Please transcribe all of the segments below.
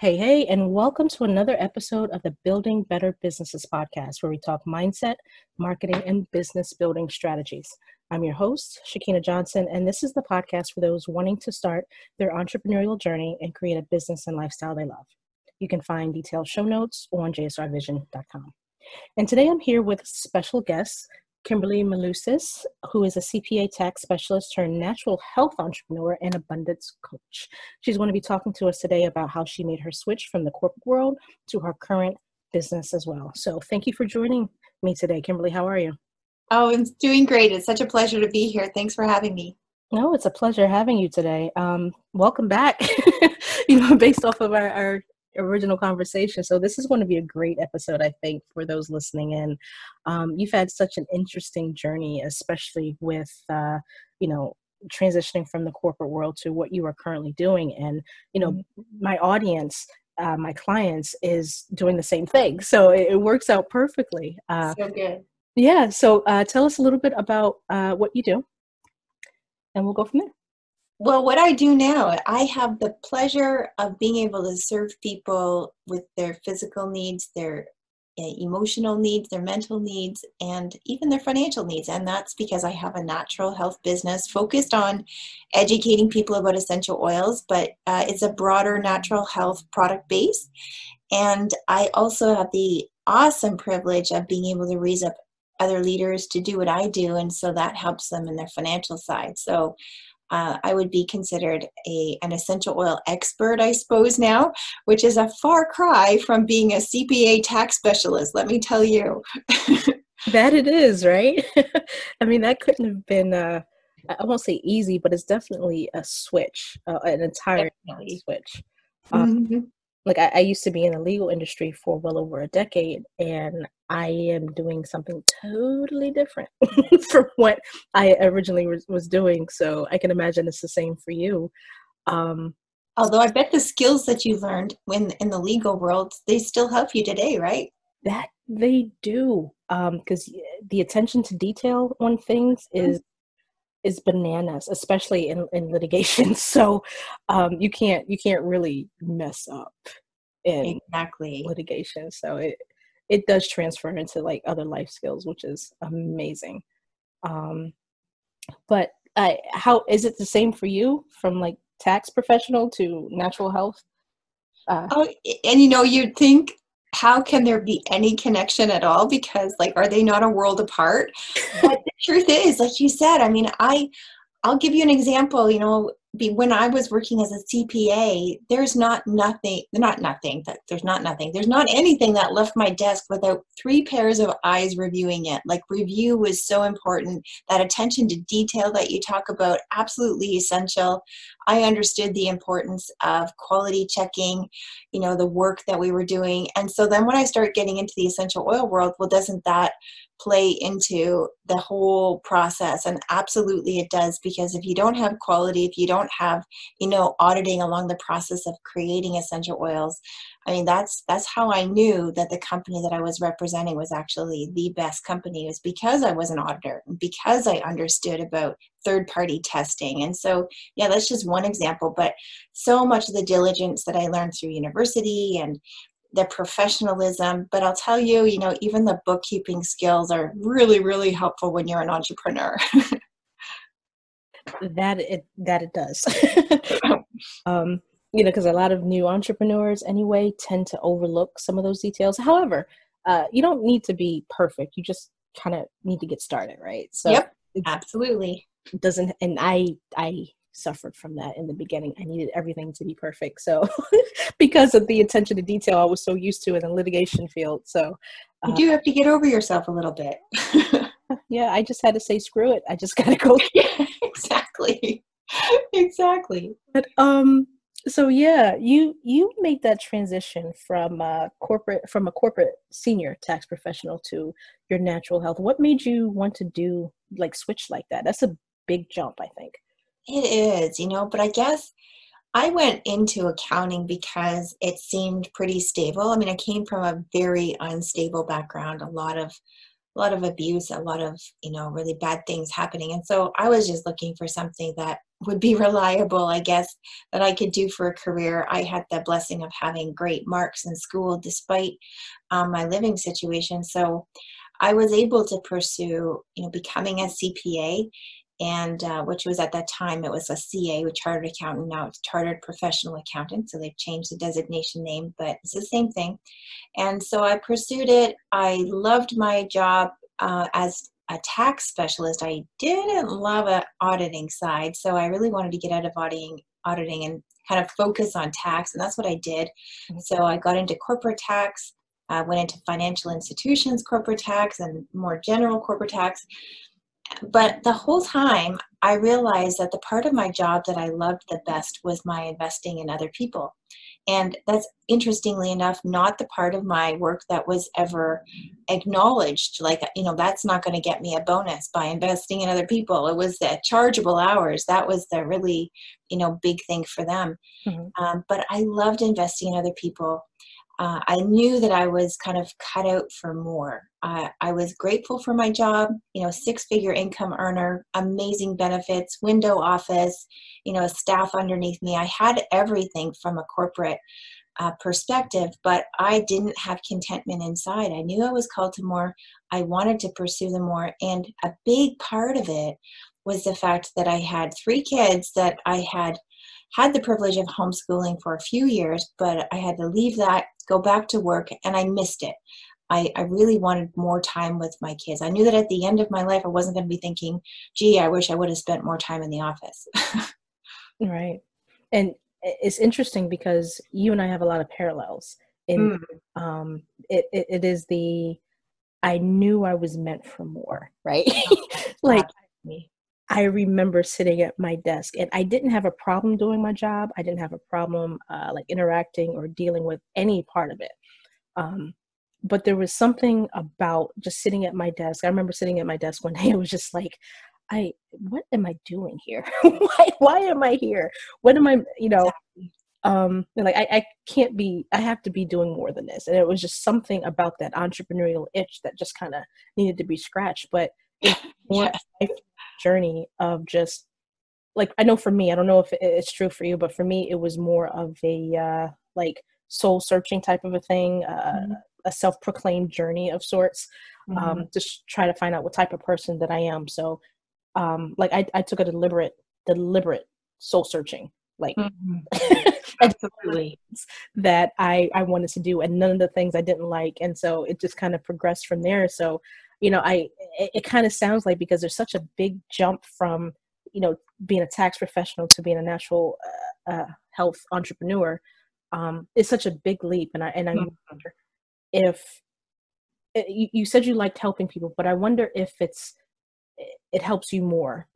Hey, hey, and welcome to another episode of the Building Better Businesses podcast, where we talk mindset, marketing, and business building strategies. I'm your host, Shakina Johnson, and this is the podcast for those wanting to start their entrepreneurial journey and create a business and lifestyle they love. You can find detailed show notes on jsrvision.com. And today I'm here with special guests, Kimberly Malusis, who is a CPA tax specialist turned natural health entrepreneur and abundance coach. She's going to be talking to us today about how she made her switch from the corporate world to her current business as well. So thank you for joining me today. Kimberly, how are you? Oh, I'm doing great. It's such a pleasure to be here. Thanks for having me. No, it's a pleasure having you today. Um, welcome back. you know, based off of our, our original conversation. So this is going to be a great episode, I think, for those listening in. Um, you've had such an interesting journey, especially with uh, you know transitioning from the corporate world to what you are currently doing, and you know mm-hmm. my audience. Uh, my clients is doing the same thing, so it, it works out perfectly. Uh, so good. Yeah. So uh, tell us a little bit about uh, what you do, and we'll go from there. Well, what I do now, I have the pleasure of being able to serve people with their physical needs, their uh, emotional needs, their mental needs, and even their financial needs. And that's because I have a natural health business focused on educating people about essential oils, but uh, it's a broader natural health product base. And I also have the awesome privilege of being able to raise up other leaders to do what I do. And so that helps them in their financial side. So uh, I would be considered a an essential oil expert, I suppose now, which is a far cry from being a CPA tax specialist. Let me tell you. that it is, right? I mean, that couldn't have been. Uh, I won't say easy, but it's definitely a switch, uh, an entire definitely. switch. Um, mm-hmm like I, I, used to be in the legal industry for well over a decade and i am doing something totally different from what i originally was, was, doing so i can imagine it's the same for you um, although i bet the skills that you learned when in the legal world they still help you today right that they do because um, the attention to detail on things mm-hmm. is is bananas, especially in, in litigation. So um, you can't you can't really mess up in exactly litigation. So it it does transfer into like other life skills, which is amazing. Um, but I, how is it the same for you from like tax professional to natural health? Uh, oh, and you know, you'd think how can there be any connection at all? Because like are they not a world apart? But the truth is like you said i mean i i'll give you an example you know be when I was working as a CPA, there's not nothing, not nothing, but there's not nothing. There's not anything that left my desk without three pairs of eyes reviewing it. Like review was so important. That attention to detail that you talk about, absolutely essential. I understood the importance of quality checking, you know, the work that we were doing. And so then when I start getting into the essential oil world, well, doesn't that play into the whole process and absolutely it does because if you don't have quality if you don't have you know auditing along the process of creating essential oils i mean that's that's how i knew that the company that i was representing was actually the best company it was because i was an auditor because i understood about third party testing. And so yeah that's just one example but so much of the diligence that i learned through university and their professionalism. But I'll tell you, you know, even the bookkeeping skills are really, really helpful when you're an entrepreneur. that it that it does. um, you know, because a lot of new entrepreneurs anyway tend to overlook some of those details. However, uh, you don't need to be perfect. You just kind of need to get started, right? So yep, absolutely. Doesn't and I I suffered from that in the beginning. I needed everything to be perfect. So, because of the attention to detail I was so used to in the litigation field. So, uh, you do have to get over yourself a little bit. yeah, I just had to say, screw it. I just got to go. yeah, exactly. exactly. But, um, so yeah, you you made that transition from uh, corporate from a corporate senior tax professional to your natural health. What made you want to do like switch like that? That's a big jump, I think. It is, you know, but I guess I went into accounting because it seemed pretty stable. I mean, I came from a very unstable background, a lot of a lot of abuse, a lot of, you know, really bad things happening. And so I was just looking for something that would be reliable, I guess, that I could do for a career. I had the blessing of having great marks in school despite um, my living situation. So I was able to pursue, you know, becoming a CPA and uh, which was at that time it was a CA, a chartered accountant. Now it's chartered professional accountant, so they've changed the designation name, but it's the same thing. And so I pursued it. I loved my job uh, as a tax specialist. I didn't love an auditing side, so I really wanted to get out of auditing, auditing and kind of focus on tax, and that's what I did. Mm-hmm. So I got into corporate tax. I went into financial institutions corporate tax and more general corporate tax but the whole time I realized that the part of my job that I loved the best was my investing in other people. And that's interestingly enough, not the part of my work that was ever acknowledged. Like, you know, that's not going to get me a bonus by investing in other people. It was the chargeable hours. That was the really, you know, big thing for them. Mm-hmm. Um, but I loved investing in other people uh, I knew that I was kind of cut out for more. Uh, I was grateful for my job, you know, six figure income earner, amazing benefits, window office, you know, a staff underneath me. I had everything from a corporate uh, perspective, but I didn't have contentment inside. I knew I was called to more. I wanted to pursue the more. And a big part of it was the fact that I had three kids that I had had the privilege of homeschooling for a few years, but I had to leave that, go back to work, and I missed it. I, I really wanted more time with my kids. I knew that at the end of my life, I wasn't going to be thinking, gee, I wish I would have spent more time in the office. right. And it's interesting because you and I have a lot of parallels. In mm. um, it, it, it is the I knew I was meant for more, right? like I remember sitting at my desk and I didn't have a problem doing my job. I didn't have a problem uh, like interacting or dealing with any part of it. Um, but there was something about just sitting at my desk. I remember sitting at my desk one day. It was just like, I, what am I doing here? why, why am I here? What am I, you know, um, like I, I can't be, I have to be doing more than this. And it was just something about that entrepreneurial itch that just kind of needed to be scratched. But yeah journey of just like I know for me, I don't know if it's true for you, but for me, it was more of a uh, like soul searching type of a thing, uh, mm-hmm. a self proclaimed journey of sorts, mm-hmm. um, just try to find out what type of person that I am. So, um, like I, I took a deliberate, deliberate soul searching, like mm-hmm. absolutely that I I wanted to do, and none of the things I didn't like, and so it just kind of progressed from there. So you know, I it, it kind of sounds like because there's such a big jump from you know being a tax professional to being a natural uh, uh, health entrepreneur. Um, it's such a big leap, and I and I mm-hmm. wonder if eh, you, you said you liked helping people, but I wonder if it's it helps you more.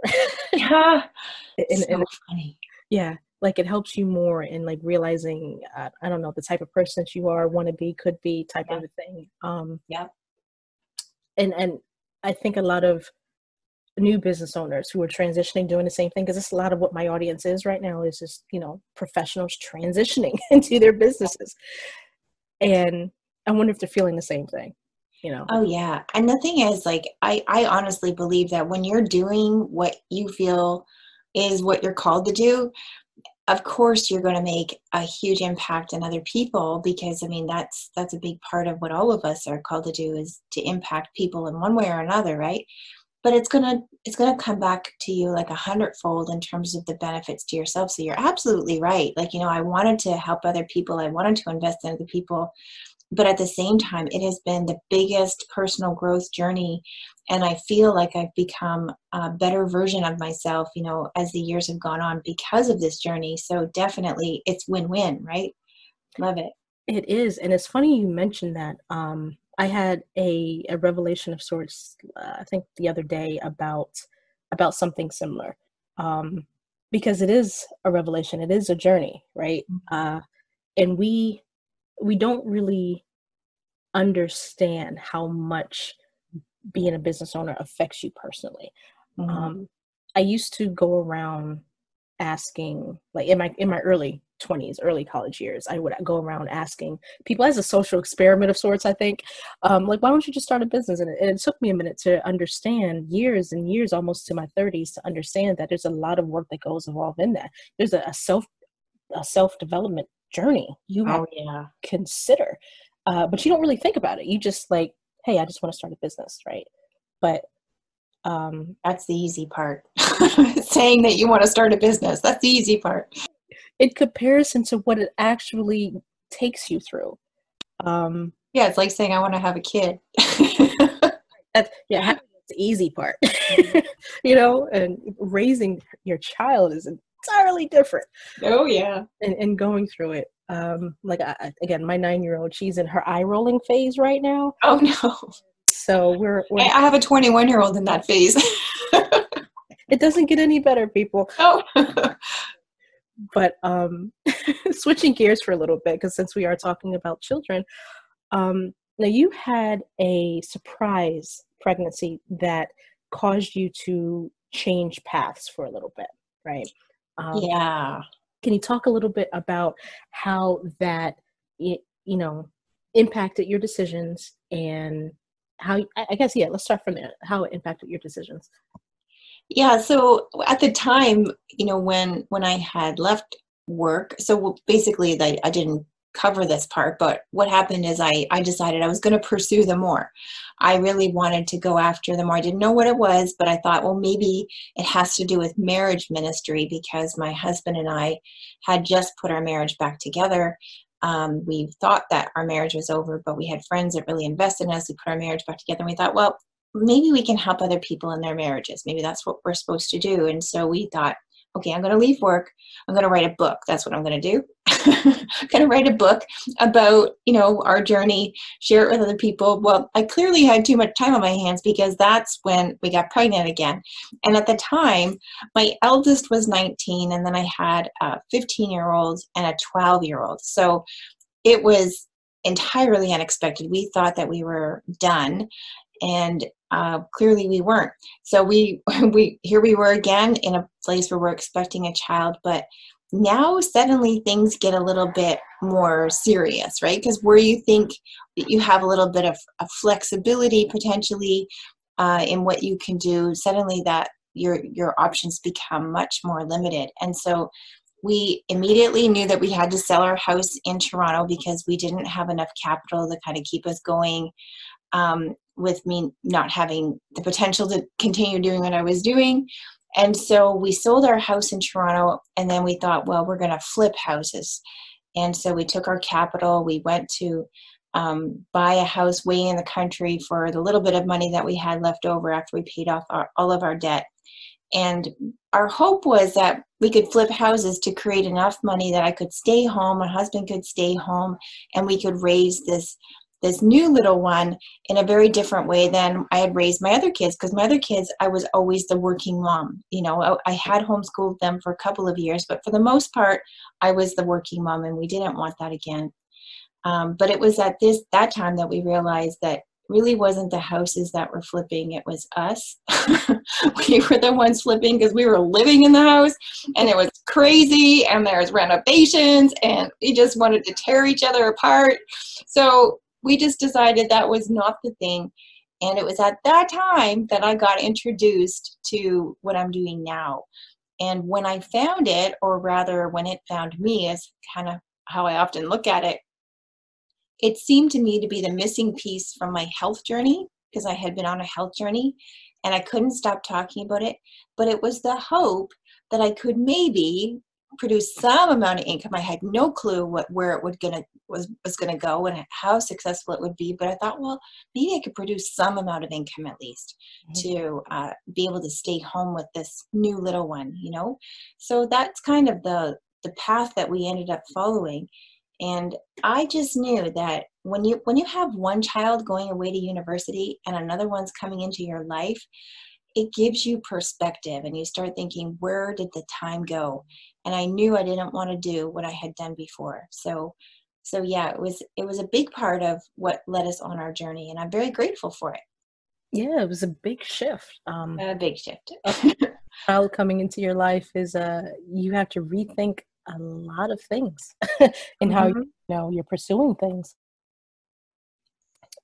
yeah, in, so funny. Yeah, like it helps you more in like realizing uh, I don't know the type of person that you are, want to be, could be, type yeah. of thing. Um, yeah and and I think a lot of new business owners who are transitioning doing the same thing because it's a lot of what my audience is right now is just you know professionals transitioning into their businesses. And i wonder if they're feeling the same thing you know? Oh yeah. And the thing is like i i honestly believe that when you're doing what you feel is what you're called to do of course you're going to make a huge impact on other people because i mean that's that's a big part of what all of us are called to do is to impact people in one way or another right? But it's going to it's going to come back to you like a hundredfold in terms of the benefits to yourself. So you're absolutely right. Like you know i wanted to help other people. I wanted to invest in other people but at the same time it has been the biggest personal growth journey. And i feel like i've become a better version of myself you know as the years have gone on because of this journey. So definitely it's win-win right? Love it. It is. And it's funny you mentioned that. Um i had a, a revelation of sorts uh, i think the other day about about something similar. Um because it is a revelation. It is a journey right? Mm-hmm. uh and we we don't really understand how much being a business owner affects you personally. Mm-hmm. Um, I used to go around asking, like in my in my early 20s, early college years, I would go around asking people as a social experiment of sorts, I think, um, like, why don't you just start a business? And it, and it, took me a minute to understand, years and years, almost to my 30s, to understand that there's a lot of work that goes involved in that. There's a, a self a self development journey you oh, yeah. consider, uh, but you don't really think about it. You just like, hey, I just want to start a business, right? But um, that's the easy part. Saying that you want to start a business, that's the easy part in comparison to what it actually takes you through. Um, yeah, it's like saying I want to have a kid. that's, yeah, the easy part, you know, and raising your child is entirely different. Oh yeah, and, and going through it. Um, like I, again, my nine-year-old, she's in her eye rolling phase right now. Oh no! So we're, we're I have a 21-year-old in that phase. it doesn't get any better, people. Oh but um, switching gears for a little bit, because since we are talking about children, um, now you had a surprise pregnancy that caused you to change paths for a little bit, right? Um, yeah. Can you talk a little bit about how that, you know, impacted your decisions and how? I guess yeah. Let's start from there. How it impacted your decisions. Yeah, so at the time, you know, when when I had left work, so basically, I, I didn't cover this part, but what happened is I I decided I was going to pursue them more. I really wanted to go after them more. I didn't know what it was, but I thought, well, maybe it has to do with marriage ministry because my husband and I had just put our marriage back together. Um, we thought that our marriage was over, but we had friends that really invested in us. We put our marriage back together, and we thought, well, maybe we can help other people in their marriages. Maybe that's what we're supposed to do. And so we thought, okay, I'm going to leave work. I'm going to write a book. That's what I'm going to do. I'm going to write a book about, you know, our journey, share it with other people. Well, I clearly had too much time on my hands because that's when we got pregnant again. And at the time, my eldest was 19 and then I had a 15 year old and a 12 year old. So it was entirely unexpected. We thought that we were done and uh, clearly we weren't. So we we here we were again in a place where we're expecting a child, but now suddenly things get a little bit more serious, right? Because where you think that you have a little bit of, of flexibility potentially uh, in what you can do, suddenly that your your options become much more limited, and so we immediately knew that we had to sell our house in Toronto because we didn't have enough capital to kind of keep us going. Um, with me not having the potential to continue doing what I was doing. And so we sold our house in Toronto, and then we thought, well, we're going to flip houses. And so we took our capital, we went to um, buy a house way in the country for the little bit of money that we had left over after we paid off our, all of our debt. And our hope was that we could flip houses to create enough money that I could stay home, my husband could stay home, and we could raise this this new little one in a very different way than I had raised my other kids because my other kids I was always the working mom. You know, I, had homeschooled them for a couple of years, but for the most part, I was the working mom, and we didn't want that again. Um, but it was at this that time that we realized that really wasn't the houses that were flipping it was us we were the ones flipping because we were living in the house and it was crazy and there's renovations and we just wanted to tear each other apart so we just decided that was not the thing. And it was at that time that I got introduced to what I'm doing now. And when I found it, or rather when it found me, is kind of how I often look at it, it seemed to me to be the missing piece from my health journey because I had been on a health journey and I couldn't stop talking about it. But it was the hope that I could maybe produce some amount of income. I had no clue what where it would gonna was was gonna go and how successful it would be. But I thought, well, maybe I could produce some amount of income at least mm-hmm. to uh, be able to stay home with this new little one. You know, so that's kind of the the path that we ended up following. And I just knew that when you when you have one child going away to university and another one's coming into your life, it gives you perspective and you start thinking where did the time go? And i knew i didn't want to do what i had done before. So so yeah it was it was a big part of what led us on our journey and i'm very grateful for it. Yeah it was a big shift um a big shift. child coming into your life is uh you have to rethink a lot of things in mm-hmm. how you know you're pursuing things.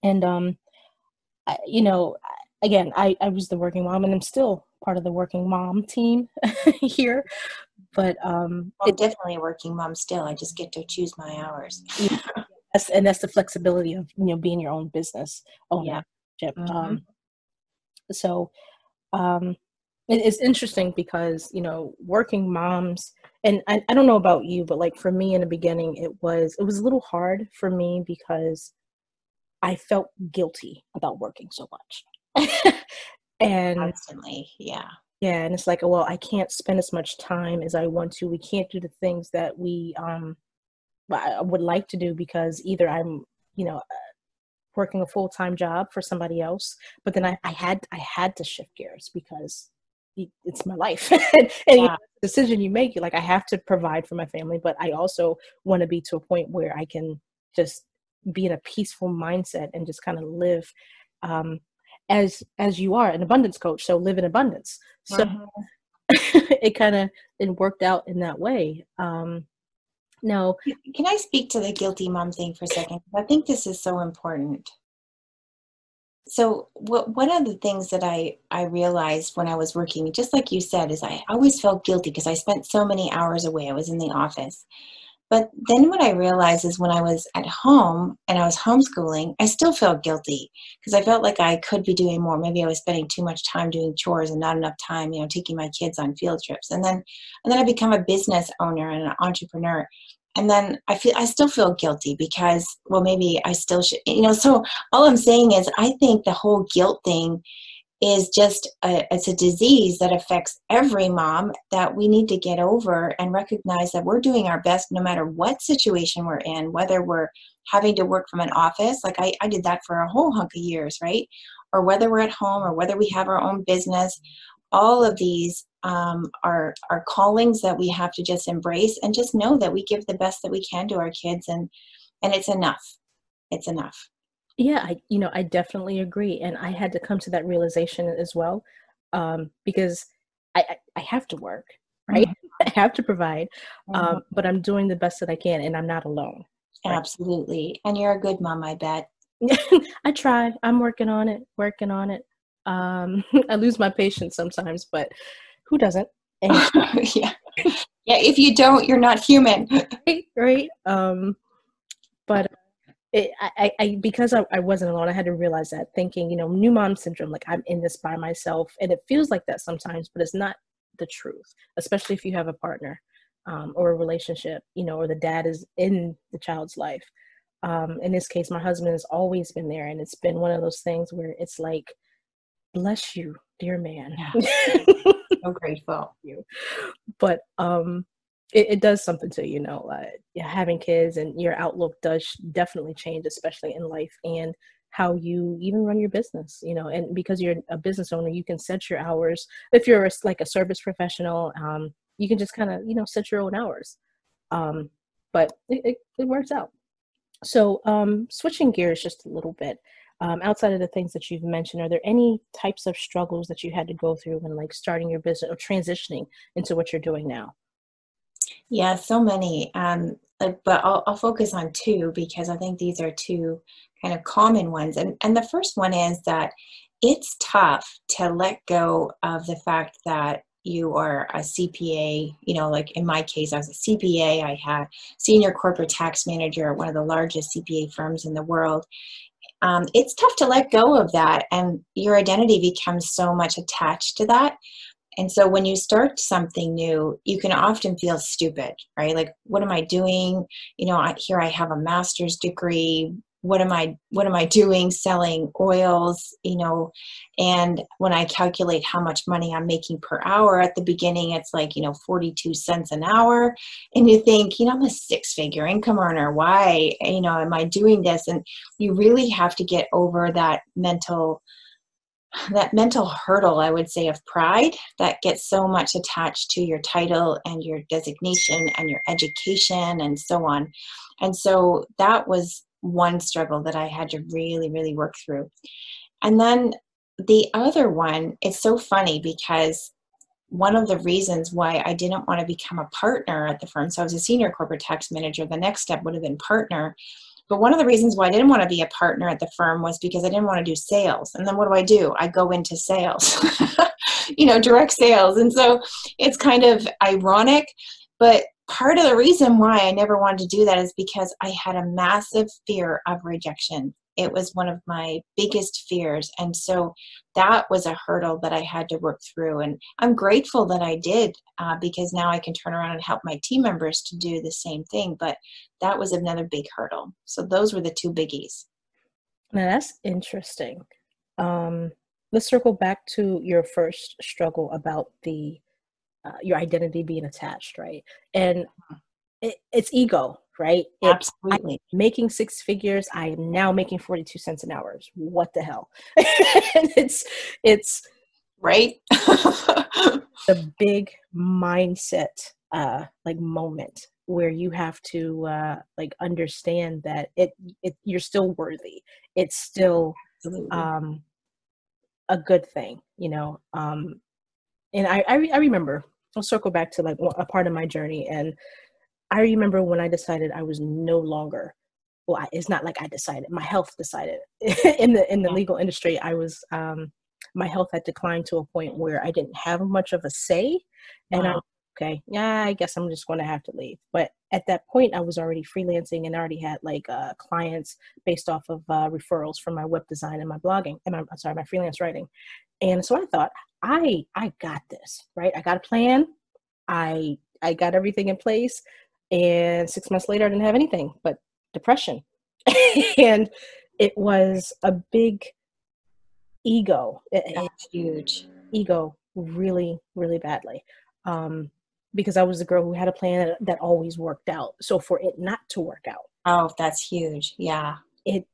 And um I, you know again I, I was the working mom and i'm still part of the working mom team here but um definitely a working mom still i just get to choose my hours yes, and that's the flexibility of you know being your own business ownership yeah. mm-hmm. um so um it's interesting because you know working moms and I, I don't know about you but like for me in the beginning it was it was a little hard for me because i felt guilty about working so much and constantly yeah. Yeah and it's like well i can't spend as much time as i want to. We can't do the things that we um i would like to do because either i'm you know working a full-time job for somebody else but then i, I had i had to shift gears because it's my life. And yeah. decision you make like i have to provide for my family but i also want to be to a point where i can just be in a peaceful mindset and just kind of live um, as as you are an abundance coach so live in abundance so mm-hmm. it kind of it worked out in that way um no can i speak to the guilty mom thing for a second i think this is so important so what, one of the things that I, I realized when I was working, just like you said, is I always felt guilty because I spent so many hours away. I was in the office. But then what I realized is when I was at home and I was homeschooling, I still felt guilty because I felt like I could be doing more. Maybe I was spending too much time doing chores and not enough time, you know, taking my kids on field trips. And then and then I become a business owner and an entrepreneur and then i feel i still feel guilty because well maybe i still should you know so all i'm saying is i think the whole guilt thing is just a, it's a disease that affects every mom that we need to get over and recognize that we're doing our best no matter what situation we're in whether we're having to work from an office like i, I did that for a whole hunk of years right? Or whether we're at home or whether we have our own business all of these um, are are callings that we have to just embrace and just know that we give the best that we can to our kids and and it's enough. It's enough yeah i you know i definitely agree and i had to come to that realization as well um, because I, I, I have to work right mm-hmm. i have to provide um, mm-hmm. but i'm doing the best that i can and i'm not alone right? absolutely and you're a good mom i bet i try i'm working on it working on it um, i lose my patience sometimes but who doesn't? yeah. Yeah, if you don't, you're not human. right, right. Um, but it, I, I, because I, I wasn't alone, I had to realize that thinking, you know, new mom syndrome, like I'm in this by myself. And it feels like that sometimes, but it's not the truth, especially if you have a partner um, or a relationship, you know, or the dad is in the child's life. Um, in this case, my husband has always been there. And it's been one of those things where it's like, bless you, dear man. Yeah. so grateful. you. But um, it, it, does something to you know uh, having kids and your outlook does definitely change, especially in life and how you even run your business. You know, and because you're a business owner, you can set your hours. If you're a, like a service professional, um, you can just kind of you know set your own hours. Um, but it, it, it works out. So um, switching gears just a little bit um, outside of the things that you've mentioned are there any types of struggles that you had to go through when like starting your business or transitioning into what you're doing now yeah so many um, but I'll, I'll focus on two because i think these are two kind of common ones. And, and the first one is that it's tough to let go of the fact that you are a CPA, you know, like in my case, I was a CPA, I had senior corporate tax manager at one of the largest CPA firms in the world. Um, it's tough to let go of that and your identity becomes so much attached to that and so when you start something new you can often feel stupid right? Like what am i doing? You know I, here i have a master's degree. What am i what am i doing selling oils you know? And when i calculate how much money i'm making per hour at the beginning it's like you know 42 cents an hour. And you think you know i'm a six figure income earner. Why you know am i doing this? And you really have to get over that mental that mental hurdle i would say of pride that gets so much attached to your title and your designation and your education and so on and so that was one struggle that I had to really, really work through. And then the other one, it's so funny because one of the reasons why I didn't want to become a partner at the firm. So I was a senior corporate tax manager. The next step would have been partner. But one of the reasons why I didn't want to be a partner at the firm was because I didn't want to do sales. And then what do I do? I go into sales, you know, direct sales. And so it's kind of ironic, but part of the reason why I never wanted to do that is because I had a massive fear of rejection it was one of my biggest fears. And so that was a hurdle that i had to work through. And i'm grateful that i did uh, because now i can turn around and help my team members to do the same thing. But that was another big hurdle. So those were the two biggies. Now that's interesting. Um, let's circle back to your first struggle about the uh, your identity being attached right? And mm-hmm. it, it's ego right? Absolutely. I'm making six figures. I am now making 42 cents an hour. What the hell? it's it's right. the big mindset uh like moment where you have to uh like understand that it, it you're still worthy. It's still Absolutely. um a good thing, you know. Um and I I, I remember I'll circle back to like a part of my journey and I remember when I decided I was no longer well, I, it's not like I decided. My health decided. in the in the legal industry, I was um, my health had declined to a point where I didn't have much of a say, and wow. I okay, yeah, I guess I'm just going to have to leave. But at that point, I was already freelancing and already had like uh, clients based off of uh, referrals from my web design and my blogging and my sorry my freelance writing, and so I thought I I got this right. I got a plan. I I got everything in place and six months later i didn't have anything but depression. And it was a big ego. That's huge. ego really really badly. Um, because i was the girl who had a plan that, that always worked out. So for it not to work out. Oh that's huge. Yeah. It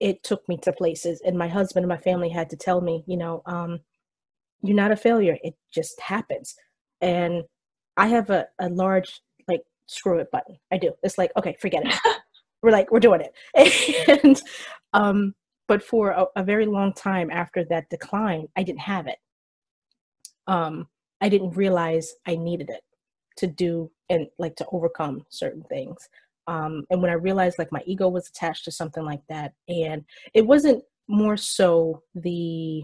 it took me to places. And my husband and my family had to tell me you know um, you're not a failure. It just happens. And i have a, a large screw it button. I do. It's like, okay, forget it. we're like, we're doing it. and um, but for a, a, very long time after that decline, I didn't have it. Um, I didn't realize I needed it to do and like to overcome certain things. Um, and when I realized like my ego was attached to something like that, and it wasn't more so the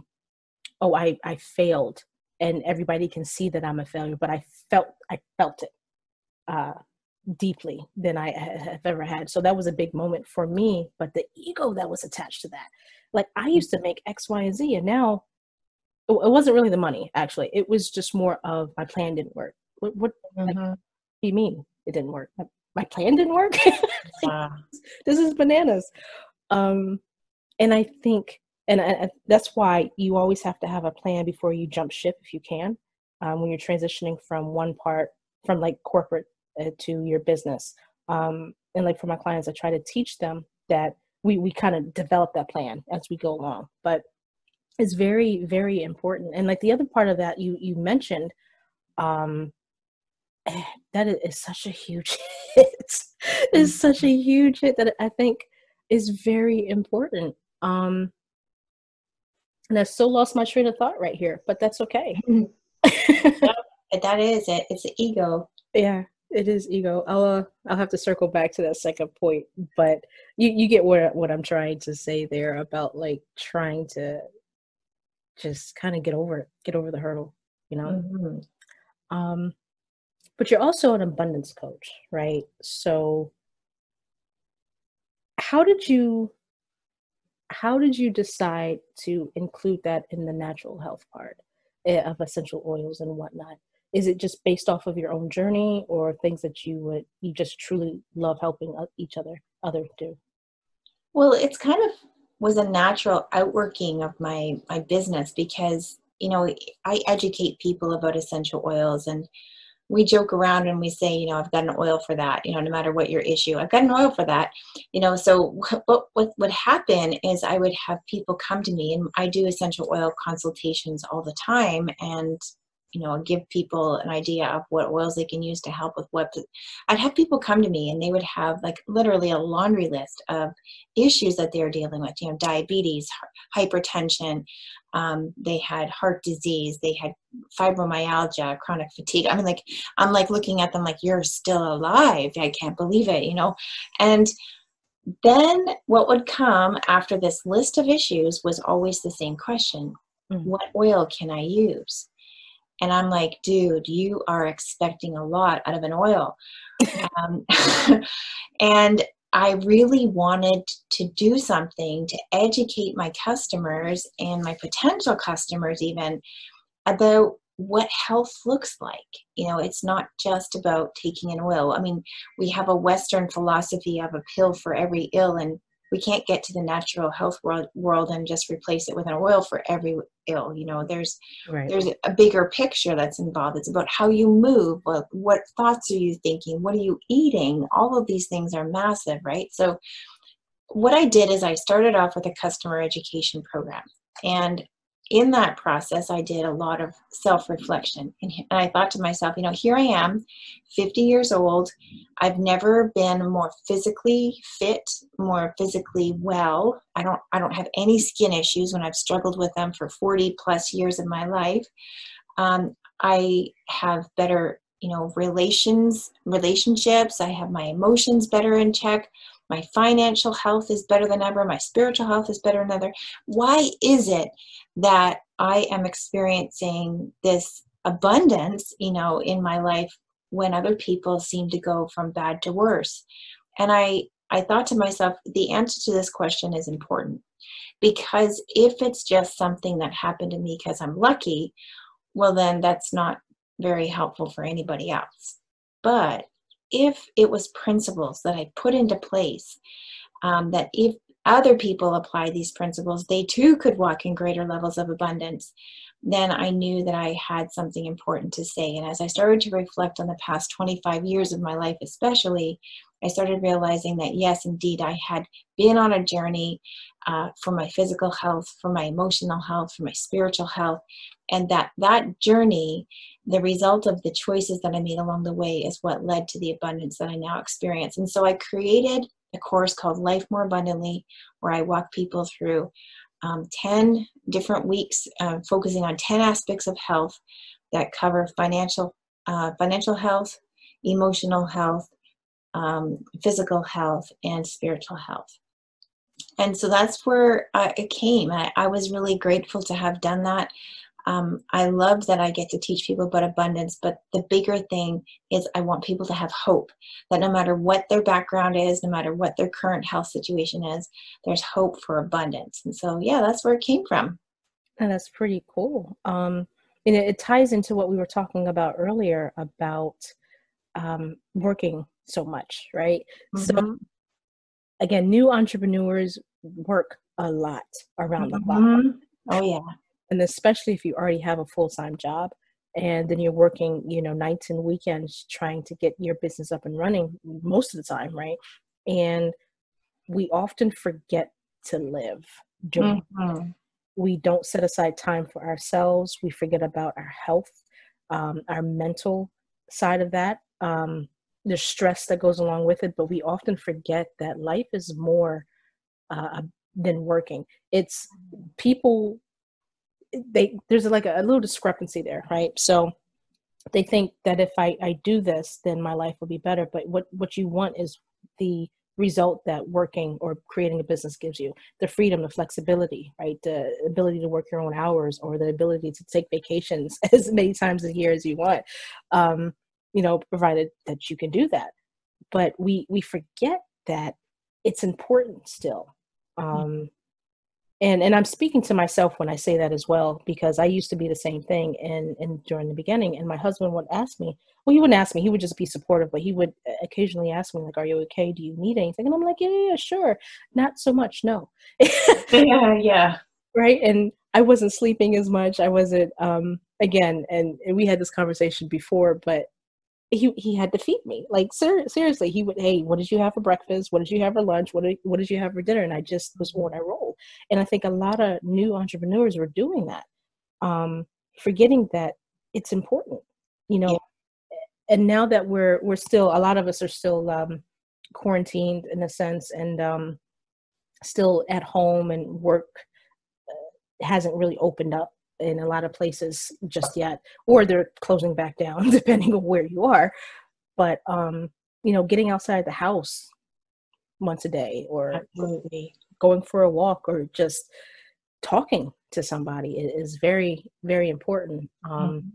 oh I I failed and everybody can see that I'm a failure, but I felt I felt it. Uh, deeply than I have ever had. So that was a big moment for me. But the ego that was attached to that, like I used to make X, Y, and Z, and now it wasn't really the money. Actually, it was just more of my plan didn't work. What, what, mm-hmm. like, do you mean it didn't work? My, my plan didn't work. like, This is bananas. Um, and I think, and I, that's why you always have to have a plan before you jump ship if you can. Um, when you're transitioning from one part from like corporate uh, to your business. Um, and like for my clients, I try to teach them that we, we kind of develop that plan as we go along. But it's very, very important. And like the other part of that you, you mentioned, um, that is such a huge hit. it's such a huge hit that I think is very important. Um, and I so lost my train of thought right here, but that's okay. that is it. It's the ego. Yeah, it is ego. I'll uh, I'll have to circle back to that second point, but you you get what what I'm trying to say there about like trying to just kind of get over it, get over the hurdle, you know. Mm-hmm. Um, but you're also an abundance coach, right? So, how did you how did you decide to include that in the natural health part eh, of essential oils and whatnot? Is it just based off of your own journey or things that you would you just truly love helping each other other do? Well it's kind of was a natural outworking of my my business because you know i educate people about essential oils and we joke around and we say you know i've got an oil for that you know no matter what your issue i've got an oil for that you know so what what would happen is i would have people come to me and i do essential oil consultations all the time and you know give people an idea of what oils they can use to help with what i'd have people come to me and they would have like literally a laundry list of issues that they're dealing with you know diabetes hypertension um, they had heart disease they had fibromyalgia chronic fatigue. I mean like i'm like looking at them like you're still alive. I can't believe it you know? And then what would come after this list of issues was always the same question mm. what oil can i use and I'm like, dude, you are expecting a lot out of an oil. um, and I really wanted to do something to educate my customers and my potential customers, even about what health looks like. You know, it's not just about taking an oil. I mean, we have a Western philosophy of a pill for every ill, and we can't get to the natural health world, world and just replace it with an oil for every ill you know there's right. there's a bigger picture that's involved. It's about how you move what, what thoughts are you thinking? What are you eating? All of these things are massive right? So what i did is i started off with a customer education program. And in that process, I did a lot of self reflection. And, I thought to myself, you know, here I am, 50 years old. I've never been more physically fit, more physically well. I don't, I don't have any skin issues when I've struggled with them for 40 plus years of my life. Um, I have better, you know, relations, relationships. I have my emotions better in check my financial health is better than ever. My spiritual health is better than ever. Why is it that i am experiencing this abundance you know in my life when other people seem to go from bad to worse? And i i thought to myself the answer to this question is important. Because if it's just something that happened to me because i'm lucky well then that's not very helpful for anybody else. But if it was principles that I put into place, um, that if other people apply these principles, they too could walk in greater levels of abundance, then I knew that I had something important to say. And as I started to reflect on the past 25 years of my life, especially, I started realizing that yes, indeed, I had been on a journey uh, for my physical health, for my emotional health, for my spiritual health, and that that journey the result of the choices that I made along the way is what led to the abundance that I now experience. And so I created a course called Life More Abundantly, where I walk people through um, 10 different weeks, uh, focusing on 10 aspects of health that cover financial, uh, financial health, emotional health, um, physical health, and spiritual health. And so that's where uh, it came. I, I was really grateful to have done that um, I love that I get to teach people about abundance, but the bigger thing is I want people to have hope that no matter what their background is, no matter what their current health situation is, there's hope for abundance. And so, yeah, that's where it came from. And that's pretty cool. Um, and it, it ties into what we were talking about earlier about um, working so much, right? Mm-hmm. So, again, new entrepreneurs work a lot around mm-hmm. the clock. Mm-hmm. Oh, yeah and especially if you already have a full-time job and then you're working you know nights and weekends trying to get your business up and running most of the time right? And we often forget to live during mm-hmm. we don't set aside time for ourselves. We forget about our health um, our mental side of that um, there's stress that goes along with it but we often forget that life is more uh, than working. It's people they there's like a, a little discrepancy there, right? So they think that if I, I do this, then my life will be better. But what, what you want is the result that working or creating a business gives you the freedom, the flexibility, right? The ability to work your own hours or the ability to take vacations as many times a year as you want, um, you know, provided that you can do that. But we, we forget that it's important still. Mm-hmm. Um, and and i'm speaking to myself when i say that as well because i used to be the same thing and and during the beginning and my husband would ask me well he wouldn't ask me he would just be supportive but he would occasionally ask me like are you okay? Do you need anything? And i'm like yeah yeah sure. Not so much no. Yeah yeah. Right? And i wasn't sleeping as much i wasn't um again and, and we had this conversation before but he he had to feed me. Like ser- seriously, he would, hey, what did you have for breakfast? What did you have for lunch? What did what did you have for dinner? And I just was on a roll. And I think a lot of new entrepreneurs were doing that, um, forgetting that it's important you know yeah. and now that we're we're still a lot of us are still um quarantined in a sense and um still at home and work uh, hasn't really opened up in a lot of places just yet or they're closing back down depending on where you are but um you know getting outside the house once a day or Absolutely. going for a walk or just talking to somebody is very very important um mm-hmm.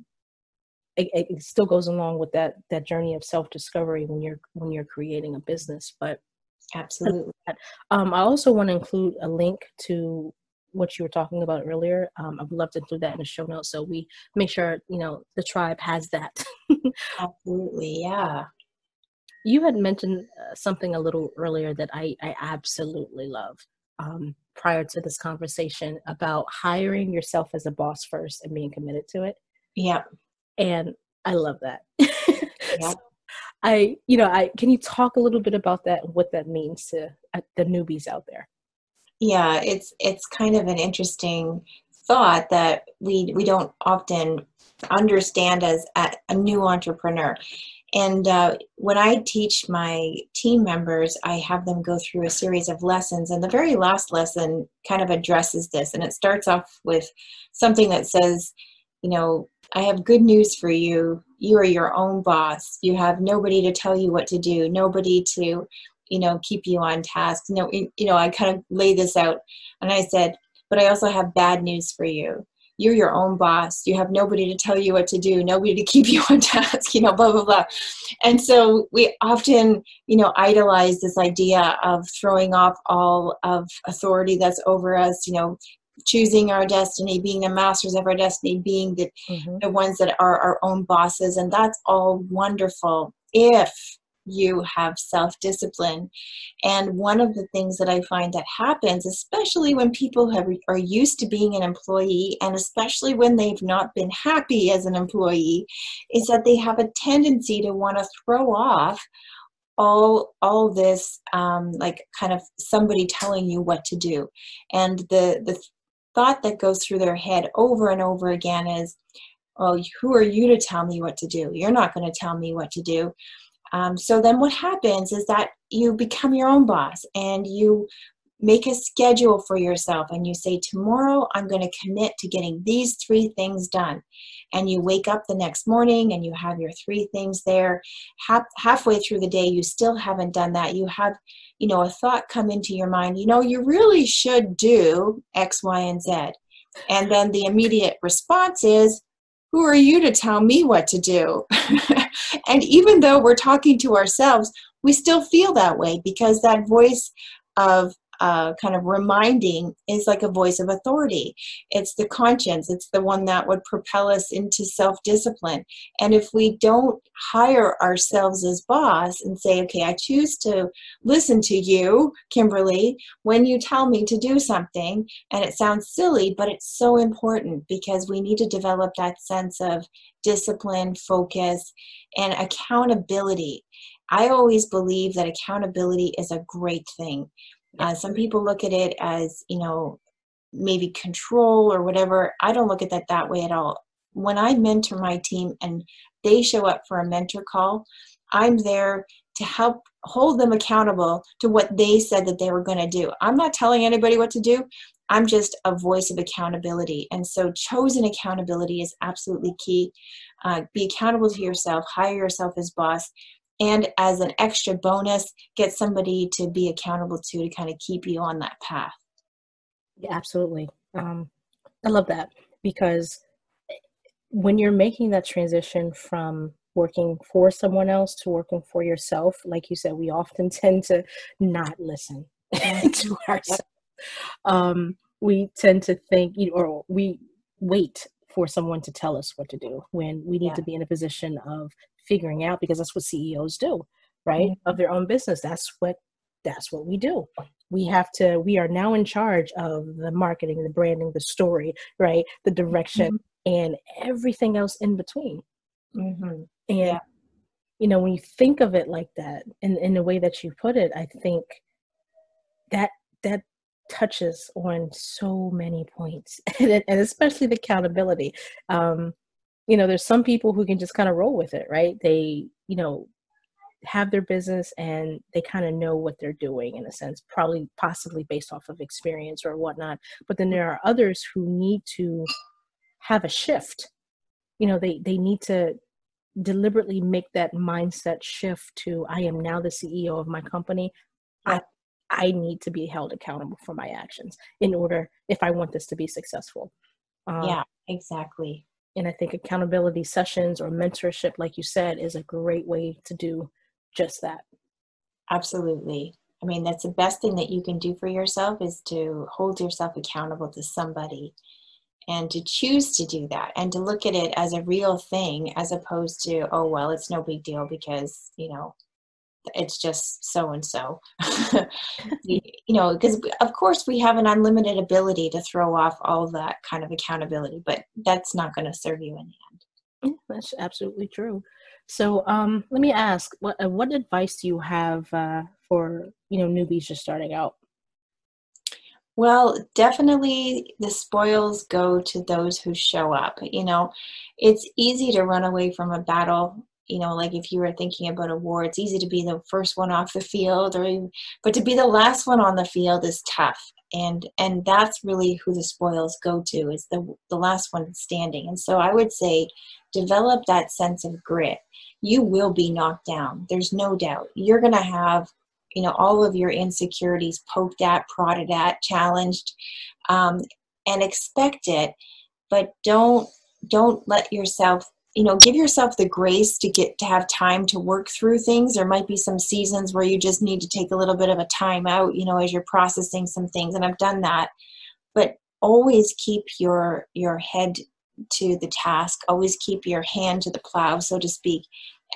it, it, still goes along with that that journey of self discovery when you're when you're creating a business but absolutely um i also want to include a link to what you were talking about earlier um i would love to include that in the show notes so we make sure you know the tribe has that absolutely yeah you had mentioned uh, something a little earlier that I, I absolutely love um, prior to this conversation about hiring yourself as a boss first and being committed to it. Yeah. And I love that. yeah. I, you know, I can you talk a little bit about that and what that means to uh, the newbies out there? Yeah, it's it's kind of an interesting thought that we we don't often understand as a, a new entrepreneur and uh, when I teach my team members, I have them go through a series of lessons. And the very last lesson kind of addresses this. And it starts off with something that says, you know, I have good news for you. You are your own boss. You have nobody to tell you what to do, nobody to, you know, keep you on task. You know, you know, I kind of lay this out. And I said, but I also have bad news for you you're your own boss you have nobody to tell you what to do nobody to keep you on task you know blah blah blah and so we often you know idolize this idea of throwing off all of authority that's over us you know choosing our destiny being the masters of our destiny being the, mm-hmm. the ones that are our own bosses and that's all wonderful if you have self discipline. And one of the things that I find that happens, especially when people have, are used to being an employee, and especially when they've not been happy as an employee, is that they have a tendency to want to throw off all all this um, like kind of somebody telling you what to do. And the the thought that goes through their head over and over again is oh who are you to tell me what to do? You're not going to tell me what to do um, so then what happens is that you become your own boss and you make a schedule for yourself and you say, Tomorrow I'm going to commit to getting these three things done. And you wake up the next morning and you have your three things there. Half, halfway through the day, you still haven't done that. You have, you know, a thought come into your mind, you know, you really should do X, Y, and Z. And then the immediate response is, Who are you to tell me what to do? and even though we're talking to ourselves, we still feel that way because that voice of uh, kind of reminding is like a voice of authority. It's the conscience, it's the one that would propel us into self discipline. And if we don't hire ourselves as boss and say, okay, I choose to listen to you, Kimberly, when you tell me to do something, and it sounds silly, but it's so important because we need to develop that sense of discipline, focus, and accountability. I always believe that accountability is a great thing. Uh, some people look at it as, you know, maybe control or whatever. I don't look at that that way at all. When I mentor my team and they show up for a mentor call, I'm there to help hold them accountable to what they said that they were going to do. I'm not telling anybody what to do. I'm just a voice of accountability. And so, chosen accountability is absolutely key. Uh, be accountable to yourself, hire yourself as boss, and as an extra bonus, get somebody to be accountable to to kind of keep you on that path. Yeah, absolutely. Um, I love that because when you're making that transition from working for someone else to working for yourself, like you said, we often tend to not listen to ourselves um, we tend to think, or we wait for someone to tell us what to do when we need yeah. to be in a position of figuring out because that's what CEOs do, right? Mm-hmm. Of their own business. That's what that's what we do. We have to we are now in charge of the marketing, the branding, the story, right? The direction mm-hmm. and everything else in between. Mm-hmm. And yeah. you know, when you think of it like that, in in the way that you put it, I think that that touches on so many points and, and especially the accountability um, you know, there's some people who can just kind of roll with it, right? They, you know, have their business and they kind of know what they're doing in a sense, probably possibly based off of experience or whatnot. But then there are others who need to have a shift. You know, they they need to deliberately make that mindset shift to I am now the CEO of my company. I I need to be held accountable for my actions in order if I want this to be successful. Um, yeah, exactly. And I think accountability sessions or mentorship, like you said, is a great way to do just that. Absolutely. I mean, that's the best thing that you can do for yourself is to hold yourself accountable to somebody and to choose to do that and to look at it as a real thing as opposed to, oh, well, it's no big deal because, you know, it's just so and so. You know, because of course we have an unlimited ability to throw off all that kind of accountability, but that's not going to serve you in the end. Yeah, that's absolutely true. So, um, let me ask, what uh, what advice do you have uh, for you know newbies just starting out? Well, definitely the spoils go to those who show up. You know, it's easy to run away from a battle. You know, like if you were thinking about a war, it's easy to be the first one off the field, or but to be the last one on the field is tough. And and that's really who the spoils go to is the the last one standing. And so I would say, develop that sense of grit you will be knocked down. There's no doubt. You're going to have, you know, all of your insecurities poked at, prodded at, challenged, um, and expect it. But don't don't let yourself you know give yourself the grace to get to have time to work through things there might be some seasons where you just need to take a little bit of a time out you know as you're processing some things and i've done that but always keep your your head to the task. Always keep your hand to the plow, so to speak,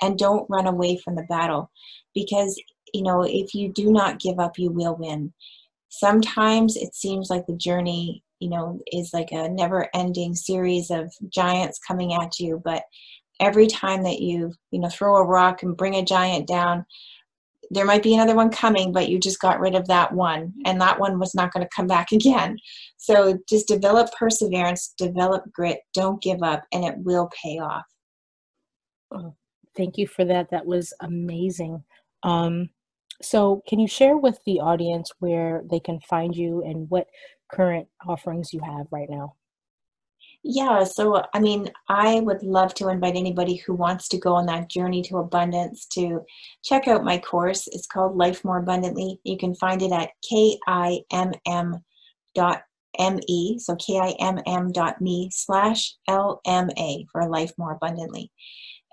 and don't run away from the battle. Because, you know, if you do not give up, you will win. Sometimes it seems like the journey, you know, is like a never ending series of giants coming at you, but every time that you, you know, throw a rock and bring a giant down, there might be another one coming, but you just got rid of that one, and that one was not going to come back again. So just develop perseverance, develop grit, don't give up, and it will pay off. Oh, thank you for that. That was amazing. Um, so, can you share with the audience where they can find you and what current offerings you have right now? Yeah, so I mean, I would love to invite anybody who wants to go on that journey to abundance to check out my course. It's called Life More Abundantly. You can find it at kimm dot me, so kimm dot me slash lma for Life More Abundantly.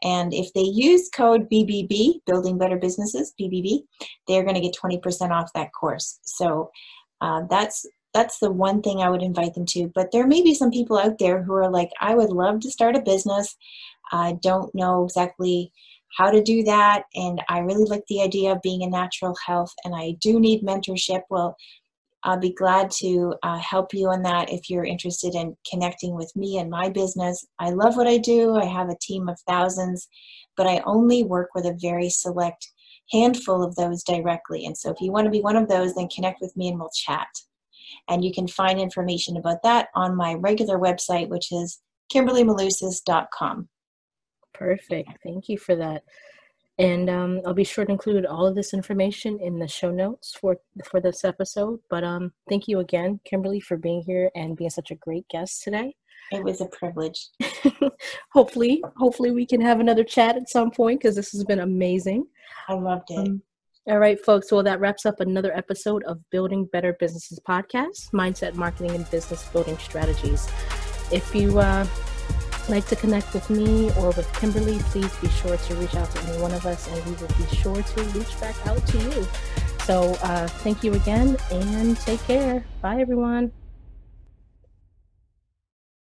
And if they use code BBB, Building Better Businesses, BBB, they're going to get 20% off that course. So uh, that's that's the one thing I would invite them to. But there may be some people out there who are like, I would love to start a business. I don't know exactly how to do that. And I really like the idea of being in natural health and I do need mentorship. Well, I'll be glad to uh, help you on that if you're interested in connecting with me and my business. I love what I do. I have a team of thousands, but I only work with a very select handful of those directly. And so if you want to be one of those, then connect with me and we'll chat. And you can find information about that on my regular website, which is kimberlymalusis.com. Perfect. Thank you for that. And um, I'll be sure to include all of this information in the show notes for for this episode. But um, thank you again, Kimberly, for being here and being such a great guest today. It was a privilege. hopefully, hopefully we can have another chat at some point because this has been amazing. I loved it. Um, all right, folks. Well, that wraps up another episode of Building Better Businesses podcast, mindset, marketing, and business building strategies. If you uh, like to connect with me or with Kimberly, please be sure to reach out to any one of us, and we will be sure to reach back out to you. So, uh, thank you again, and take care. Bye, everyone.